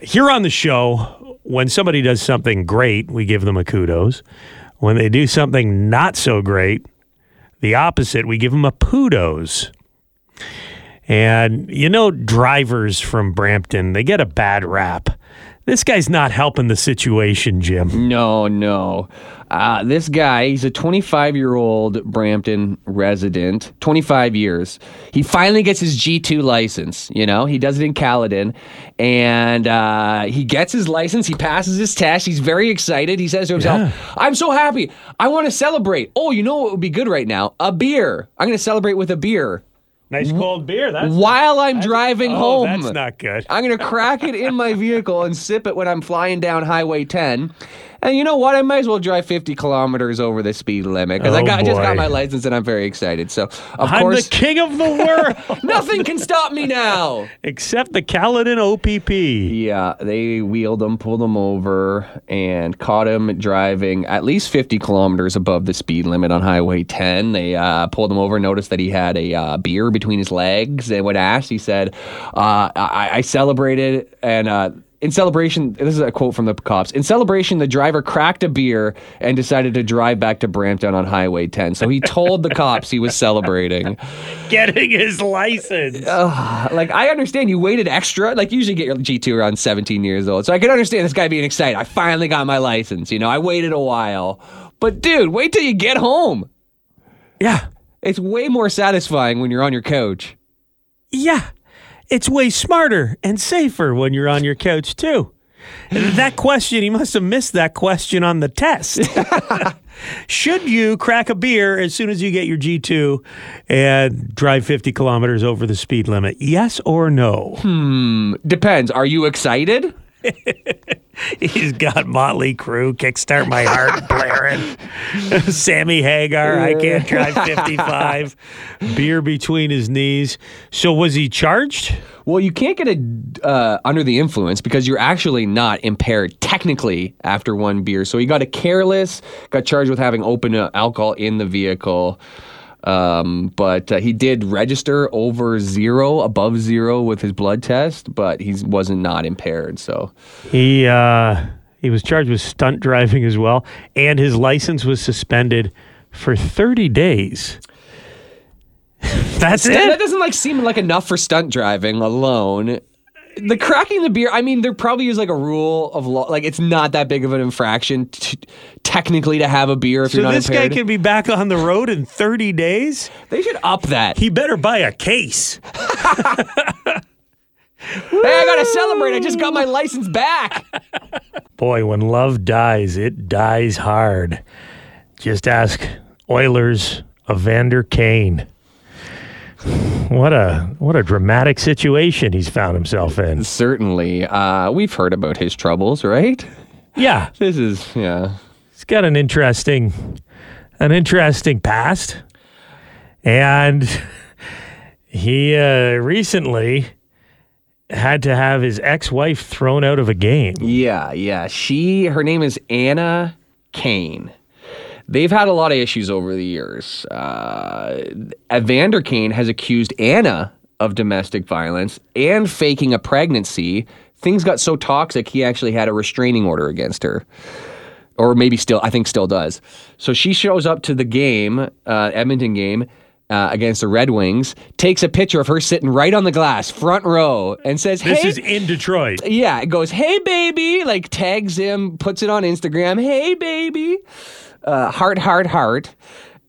Here on the show, when somebody does something great, we give them a kudos. When they do something not so great, the opposite, we give them a poodles. And you know, drivers from Brampton, they get a bad rap. This guy's not helping the situation, Jim. No, no. Uh, this guy, he's a 25 year old Brampton resident, 25 years. He finally gets his G2 license. You know, he does it in Caledon, and uh, he gets his license. He passes his test. He's very excited. He says to himself, Yeah. I'm so happy. I want to celebrate. Oh, you know what would be good right now? A beer. I'm going to celebrate with a beer Nice cold beer. That's while I'm driving oh, home. That's not good. I'm gonna crack it in my vehicle and sip it when I'm flying down Highway 10. And you know what? I might as well drive 50 kilometers over the speed limit because I Oh, got I just got my license and I'm very excited. So of I'm course, the king of the world, nothing can stop me now. except the Caledon OPP. Yeah, they wheeled him, pulled him over, and caught him driving at least 50 kilometers above the speed limit on Highway 10. They uh, pulled him over, noticed that he had a uh, beer between his legs. And when asked, he said, uh, I-, I celebrated and. Uh, in celebration, this is a quote from the cops. In celebration, the driver cracked a beer and decided to drive back to Brampton on Highway 10. So he told the cops he was celebrating. Getting his license. like I understand you waited extra. Like you usually get your G two around seventeen years old, so I can understand this guy being excited. I finally got my license. You know, I waited a while, but dude, wait till you get home. yeah. It's way more satisfying when you're on your couch. Yeah. It's way smarter and safer when you're on your couch, too. That question, he must have missed that question on the test. Should you crack a beer as soon as you get your G2 and drive 50 kilometers over the speed limit? Yes or no? Hmm. Depends. Are you excited? He's got Motley Crue, Kickstart My Heart blaring. Sammy Hagar, I can't drive 55. Beer between his knees. So was he charged? Well, you can't get it uh, under the influence because you're actually not impaired technically after one beer. So he got a careless, got charged with having open uh, alcohol in the vehicle. Um, but uh, he did register over zero, above zero with his blood test, but he wasn't not impaired. So He uh, he was charged with stunt driving as well, and his license was suspended for 30 days. That's that, that doesn't like seem like enough for stunt driving alone. The cracking the beer, I mean, there probably is like a rule of law. Like, it's not that big of an infraction t- technically to have a beer if So you're not this impaired. guy can be back on the road in 30 days. They should up that. He better buy a case. Hey, I gotta celebrate. I just got my license back. Boy, when love dies, it dies hard. Just ask Oilers Evander Kane. What a what a dramatic situation he's found himself in. Certainly. Uh, we've heard about his troubles, right? Yeah, This is, yeah. he's got an interesting an interesting past. And he uh, recently had to have his ex-wife thrown out of a game. Yeah, yeah. She, her name is Anna Kane. They've had a lot of issues over the years. Uh, Evander Kane has accused Anna of domestic violence and faking a pregnancy. Things got so toxic, he actually had a restraining order against her. Or maybe still, I think still does. So she shows up to the game, uh, Edmonton game, uh, against the Red Wings, takes a picture of her sitting right on the glass, front row, and says, This hey, is in Detroit. yeah, it goes, hey, baby, like tags him, puts it on Instagram, hey, baby, uh, heart, heart, heart.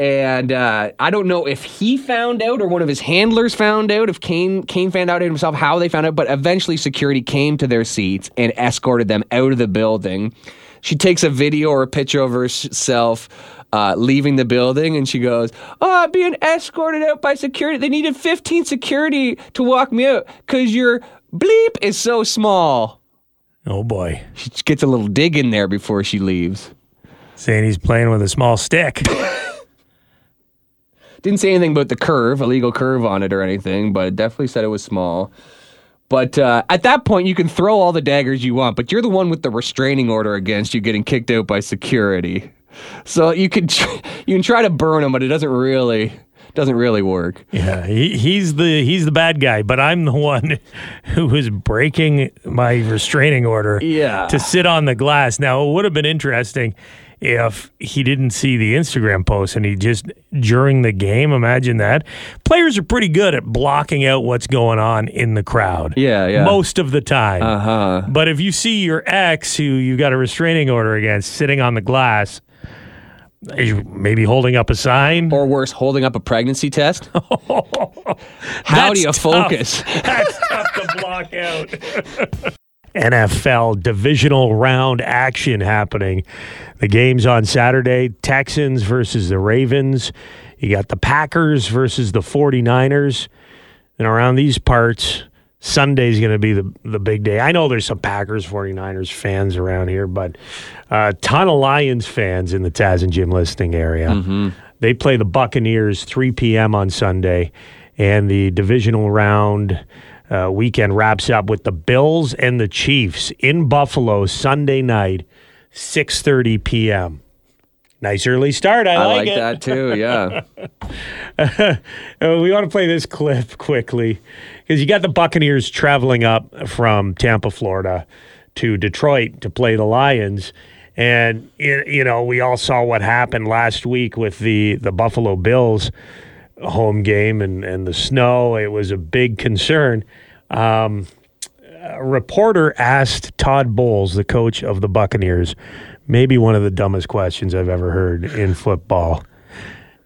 And uh, I don't know if he found out or one of his handlers found out, if Kane, Kane found out himself how they found out, but eventually security came to their seats and escorted them out of the building. She takes a video or a picture of herself uh, leaving the building and she goes, Oh, I'm being escorted out by security. They needed 15 security to walk me out because your bleep is so small. Oh boy. She gets a little dig in there before she leaves. Saying he's playing with a small stick. Didn't say anything about the curve, illegal curve on it or anything, but it definitely said it was small. But uh, at that point, you can throw all the daggers you want, but you're the one with the restraining order against you getting kicked out by security. So you can tr- you can try to burn them, but it doesn't really doesn't really work. Yeah, he, he's the he's the bad guy, but I'm the one who was breaking my restraining order. Yeah. to sit on the glass. Now it would have been interesting if he didn't see the Instagram post and he just during the game. Imagine that. Players are pretty good at blocking out what's going on in the crowd. Yeah, yeah. Most of the time. Uh huh. But if you see your ex who you got a restraining order against sitting on the glass, maybe holding up a sign. Or worse, holding up a pregnancy test. How That's do you tough. focus? That's tough to block out. NFL divisional round action happening. The game's on Saturday Texans versus the Ravens. You got the Packers versus the 49ers. And around these parts, Sunday's going to be the, the big day. I know there's some Packers, 49ers fans around here, but a ton of Lions fans in the Taz and Jim listing area. Mm-hmm. They play the Buccaneers 3 p.m. on Sunday, and the divisional round uh, weekend wraps up with the Bills and the Chiefs in Buffalo Sunday night, 6:30 p.m. Nice early start. I, I like, like that too. Yeah. Uh, we want to play this clip quickly because you got the Buccaneers traveling up from Tampa, Florida, to Detroit to play the Lions. And you know, we all saw what happened last week with the the Buffalo Bills home game and and the snow. It was a big concern. Um, a reporter asked Todd Bowles, the coach of the Buccaneers, maybe one of the dumbest questions I've ever heard in football.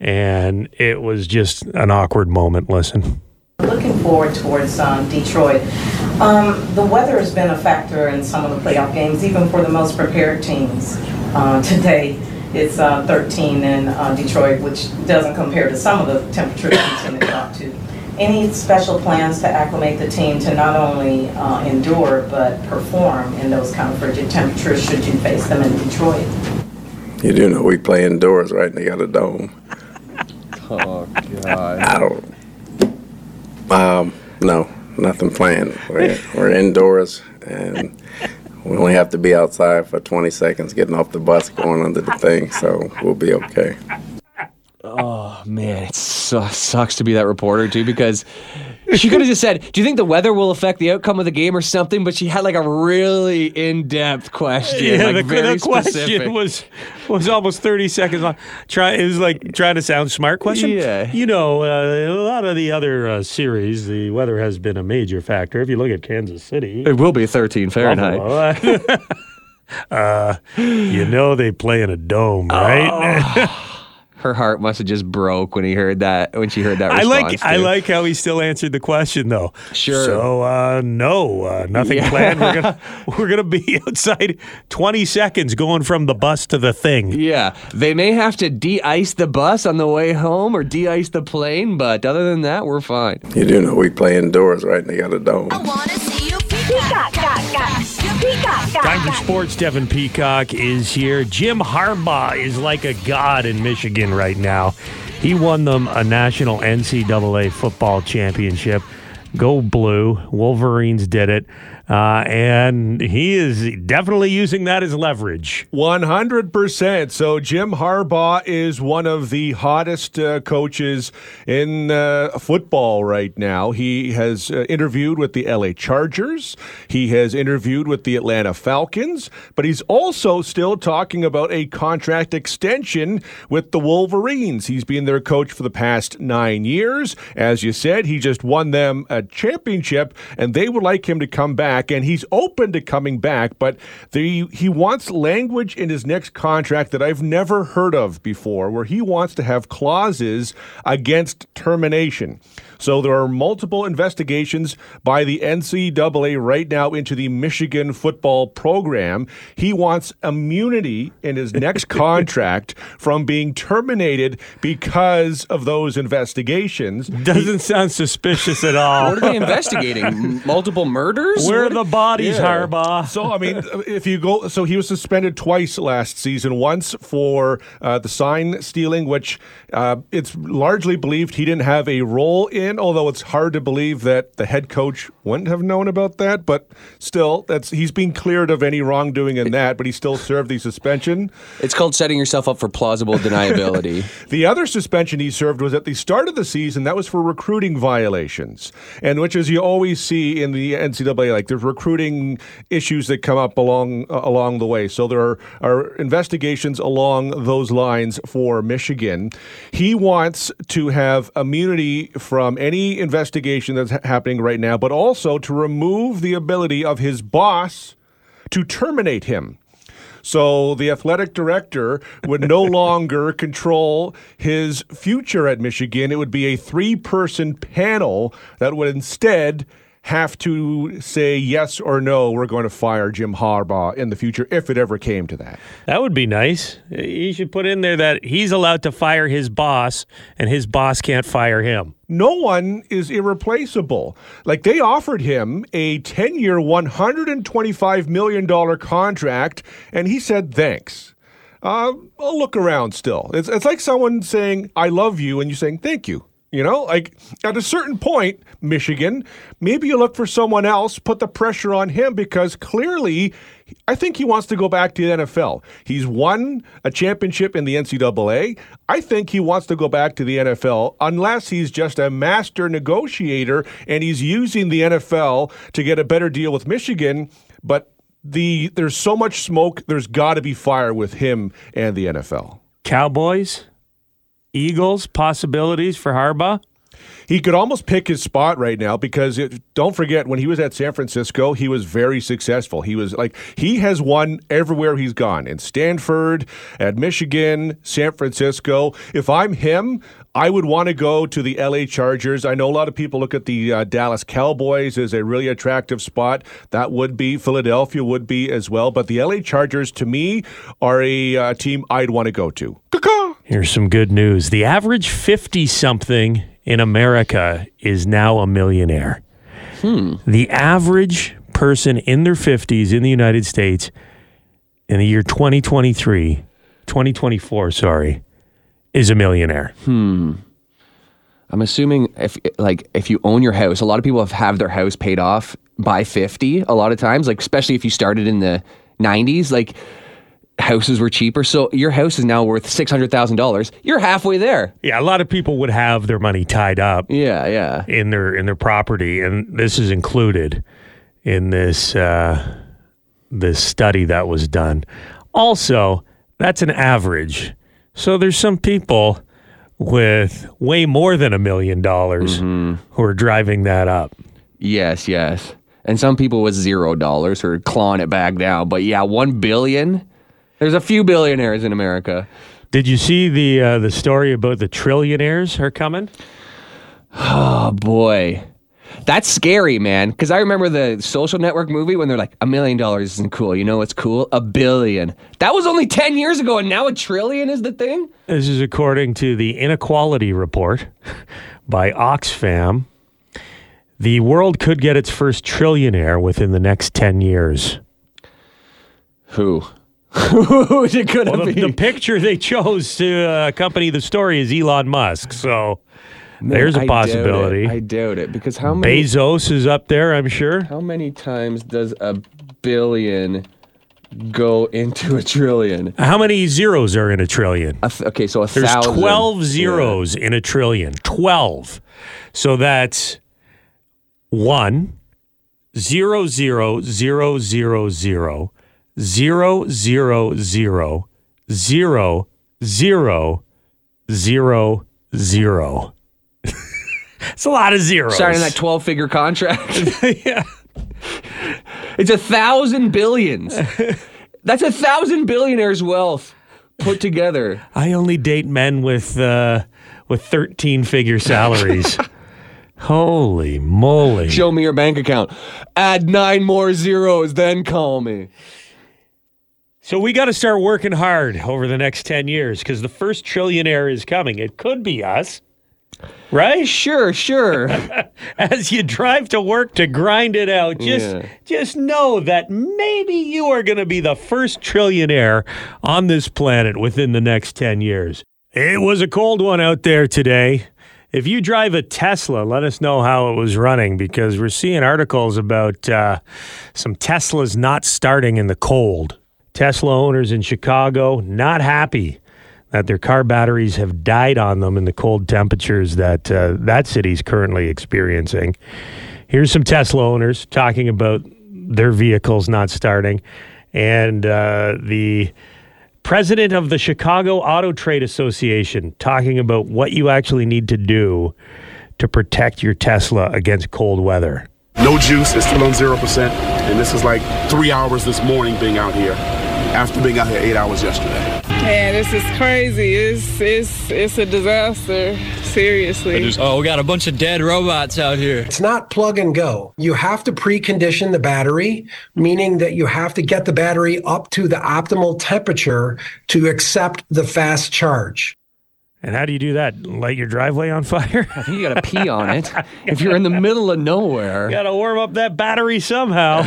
And it was just an awkward moment. Listen. Looking forward towards um, Detroit. Um, the weather has been a factor in some of the playoff games, even for the most prepared teams. Uh, today, it's uh, 13 in uh, Detroit, which doesn't compare to some of the temperatures we tend to talk to. Any special plans to acclimate the team to not only uh, endure but perform in those kind of frigid temperatures should you face them in Detroit? You do know we play indoors, right? And they got a dome. Oh God. I don't. Um, no, nothing planned. We're, we're indoors, and we only have to be outside for 20 seconds, getting off the bus, going under the thing. So we'll be okay. Oh man, it su- sucks to be that reporter too because she could have just said, "Do you think the weather will affect the outcome of the game or something?" But she had like a really in-depth question, like the, very the question specific. was was almost thirty seconds long. Try it was like trying to sound smart. Question. Yeah. You know, uh, a lot of the other uh, series, the weather has been a major factor. If you look at Kansas City, it will be 13 Fahrenheit. Uh, you know they play in a dome, right? Her heart must have just broke when he heard that. When she heard that I response. like I like how he still answered the question though. Sure. So uh, no, uh, nothing Yeah. planned. We're gonna we're gonna be outside twenty seconds going from the bus to the thing. Yeah, they may have to de-ice the bus on the way home or de-ice the plane, but other than that, we're fine. You do know we play indoors, right? And they got a dome. I wanna see you peacock, peacock, Time for sports. Devin Peacock is here. Jim Harbaugh is like a god in Michigan right now. He won them a national NCAA football championship. Go blue. Wolverines did it. Uh, and he is definitely using that as leverage. 100%. So Jim Harbaugh is one of the hottest uh, coaches in uh, football right now. He has uh, interviewed with the LA Chargers, he has interviewed with the Atlanta Falcons, but he's also still talking about a contract extension with the Wolverines. He's been their coach for the past nine years. As you said, he just won them a championship, and they would like him to come back, and he's open to coming back, but the, he wants language in his next contract that I've never heard of before, where he wants to have clauses against termination. So there are multiple investigations by the NCAA right now into the Michigan football program. He wants immunity in his next contract from being terminated because of those investigations. Doesn't sound suspicious at all. What are they investigating? Multiple murders? Where are the bodies, Yeah. Harbaugh? So I mean, if you go, so he was suspended twice last season. Once for uh, the sign stealing, which uh, it's largely believed he didn't have a role in. In, although it's hard to believe that the head coach wouldn't have known about that. But still, that's he's been cleared of any wrongdoing in that, but he still served the suspension. It's called setting yourself up for plausible deniability. The other suspension he served was at the start of the season. That was for recruiting violations, and which, as you always see in the NCAA, like there's recruiting issues that come up along uh, along the way. So there are, are investigations along those lines for Michigan. He wants to have immunity from any investigation that's ha- happening right now, but also to remove the ability of his boss to terminate him. So the athletic director would no longer control his future at Michigan. It would be a three person panel that would instead have to say yes or no, we're going to fire Jim Harbaugh in the future if it ever came to that. That would be nice. You should put in there that he's allowed to fire his boss and his boss can't fire him. No one is irreplaceable. Like they offered him a 10 year, $125 million contract, and he said, thanks. Uh, I'll look around still. It's, it's like someone saying, I love you, and you saying, thank you. You know, like at a certain point, Michigan, maybe you look for someone else, put the pressure on him because clearly I think he wants to go back to the NFL. He's won a championship in the NCAA. I think he wants to go back to the NFL unless he's just a master negotiator and he's using the NFL to get a better deal with Michigan. But the there's so much smoke, there's got to be fire with him and the NFL. Cowboys, Eagles, possibilities for Harbaugh? He could almost pick his spot right now because it, don't forget when he was at San Francisco, he was very successful. He was like he has won everywhere he's gone in Stanford, at Michigan, San Francisco. If I'm him, I would want to go to the LA Chargers. I know a lot of people look at the uh, Dallas Cowboys as a really attractive spot. That would be Philadelphia would be as well, but the LA Chargers to me are a uh, team I'd want to go to. Here's some good news. The average 50 something in America is now a millionaire. The average person in their 50s in the United States in the year 2023, 2024, sorry, is a millionaire. Hmm. I'm assuming if like if you own your house, a lot of people have have their house paid off by 50 a lot of times, like especially if you started in the 90s, like houses were cheaper. So your house is now worth $600,000. You're halfway there. Yeah, a lot of people would have their money tied up Yeah, yeah. in their in their property, and this is included in this uh, this study that was done. Also, that's an average. So there's some people with way more than a million dollars who are driving that up. Yes, yes. And some people with zero dollars are clawing it back down. But yeah, one billion. There's a few billionaires in America. Did you see the uh, the story about the trillionaires are coming? Oh boy. That's scary, man. Because I remember the social network movie when they're like, a million dollars isn't cool. You know what's cool? A billion. That was only 10 years ago, and now a trillion is the thing? This is according to the Inequality Report by Oxfam. The world could get its first trillionaire within the next 10 years. Who? Who is it gonna Well, the, be? the picture they chose to uh, accompany the story is Elon Musk. So there's I a doubt it. possibility. I doubt it because how many Bezos is up there, I'm sure. how many times does a billion go into a trillion? How many zeros are in a trillion? A th- okay, so a There's thousand. 12 zeros in a trillion. 12. So that's one, zero, zero, zero, zero, zero, zero, zero, zero, zero, zero, zero, zero. It's a lot of zeros. Signing that 12 figure contract. yeah. It's a thousand billions. That's a thousand billionaires' wealth put together. I only date men with uh, with 13 figure salaries. Holy moly. Show me your bank account. Add nine more zeros, then call me. So we got to start working hard over the next 10 years because the first trillionaire is coming. It could be us, right? Sure, sure. As you drive to work to grind it out, just Yeah. just know that maybe you are going to be the first trillionaire on this planet within the next 10 years. It was a cold one out there today. if you drive a Tesla, let us know how it was running because we're seeing articles about uh, some Teslas not starting in the cold. Tesla owners in Chicago not happy that their car batteries have died on them in the cold temperatures that uh, that city's currently experiencing. Here's some Tesla owners talking about their vehicles not starting, and uh, the president of the Chicago Auto Trade Association talking about what you actually need to do to protect your Tesla against cold weather. No juice, it's still on 0%. And this is like three hours this morning being out here after being out here eight hours yesterday. Man, this is crazy. It's it's it's a disaster. Seriously. Oh, we got a bunch of dead robots out here. It's not plug and go. You have to precondition the battery, meaning that you have to get the battery up to the optimal temperature to accept the fast charge. And how do you do that? Light your driveway on fire? I think you gotta pee on it. If you're in the middle of nowhere, you Got to warm up that battery somehow.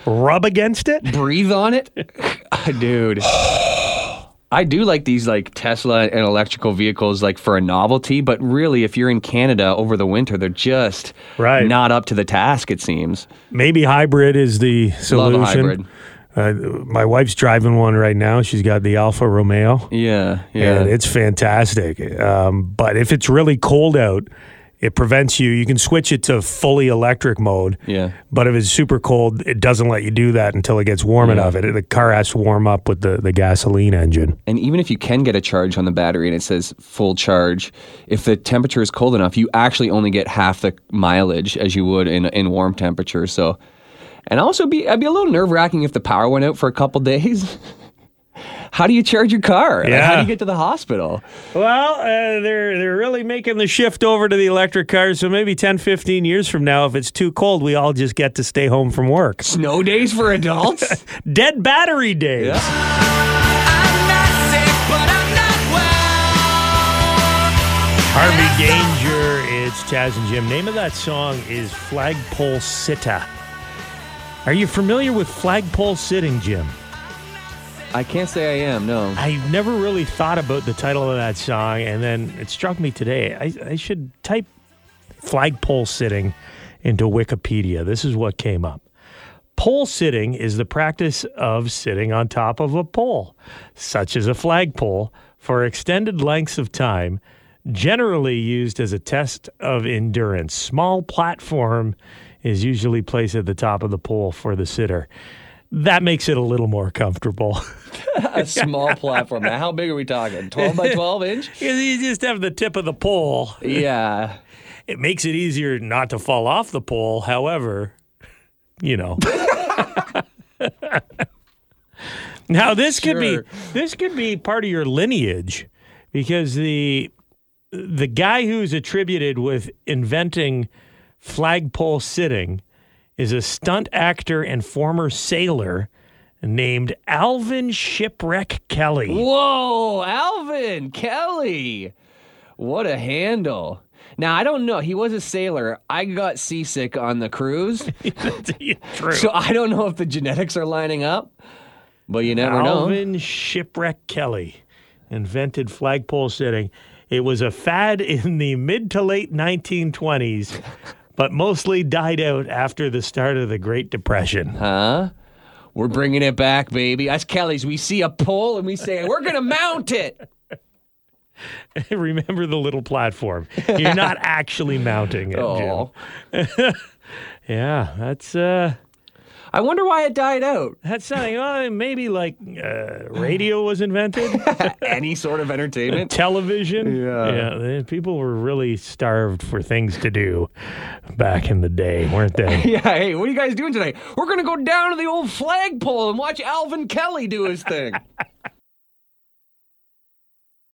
Rub against it. breathe on it, dude. I do like these like Tesla and electrical vehicles like for a novelty, but really if you're in Canada over the winter, they're just Right. not up to the task it seems. Maybe hybrid is the solution. Love hybrid. Uh, my wife's driving one right now. She's got the Alfa Romeo, Yeah, yeah. and it's fantastic. Um, but if it's really cold out, it prevents you. You can switch it to fully electric mode. Yeah. But if it's super cold, it doesn't let you do that until it gets warm enough. It, the car has to warm up with the, the gasoline engine. And even if you can get a charge on the battery and it says full charge, if the temperature is cold enough, you actually only get half the mileage as you would in in warm temperatures. So, and also be I'd be a little nerve wracking if the power went out for a couple days. How do you charge your car? Like, how do you get to the hospital? Well, uh, they're they're really making the shift over to the electric cars. So maybe 10, 15 years from now, if it's too cold, we all just get to stay home from work. Snow days for adults? Dead battery days. Harvey Danger, it's Chaz and Jim. Name of that song is Flagpole Sitta. Are you familiar with flagpole sitting, Jim? I can't say I am. No. I never really thought about the title of that song, and then it struck me today. I, I should type flagpole sitting into Wikipedia. This is what came up. Pole sitting is the practice of sitting on top of a pole, such as a flagpole, for extended lengths of time, generally used as a test of endurance. Small platform is usually placed at the top of the pole for the sitter. That makes it a little more comfortable. a small platform. Now, how big are we talking? 12 by 12 inch? you just have the tip of the pole. Yeah. It makes it easier not to fall off the pole. However, you know. now this could be this could be part of your lineage because the the guy who's attributed with inventing flagpole sitting is a stunt actor and former sailor named Alvin Shipwreck Kelly. Whoa, Alvin Kelly. What a handle. Now, I don't know. He was a sailor. I got seasick on the cruise. True. so I don't know if the genetics are lining up, but you never know. Alvin Shipwreck Kelly invented flagpole sitting. It was a fad in the mid to late 1920s, but mostly died out after the start of the Great Depression. Huh? We're bringing it back, baby. Us Kellys, we see a pole and we say, we're going to mount it. Remember the little platform. You're not actually mounting it, Oh. Jim. Yeah, that's uh I wonder why it died out. that's something. Well, maybe like uh, radio was invented, Any sort of entertainment. television. Yeah. yeah. People were really starved for things to do back in the day, weren't they? Yeah, hey, what are you guys doing today? We're going to go down to the old flagpole and watch Alvin Kelly do his thing.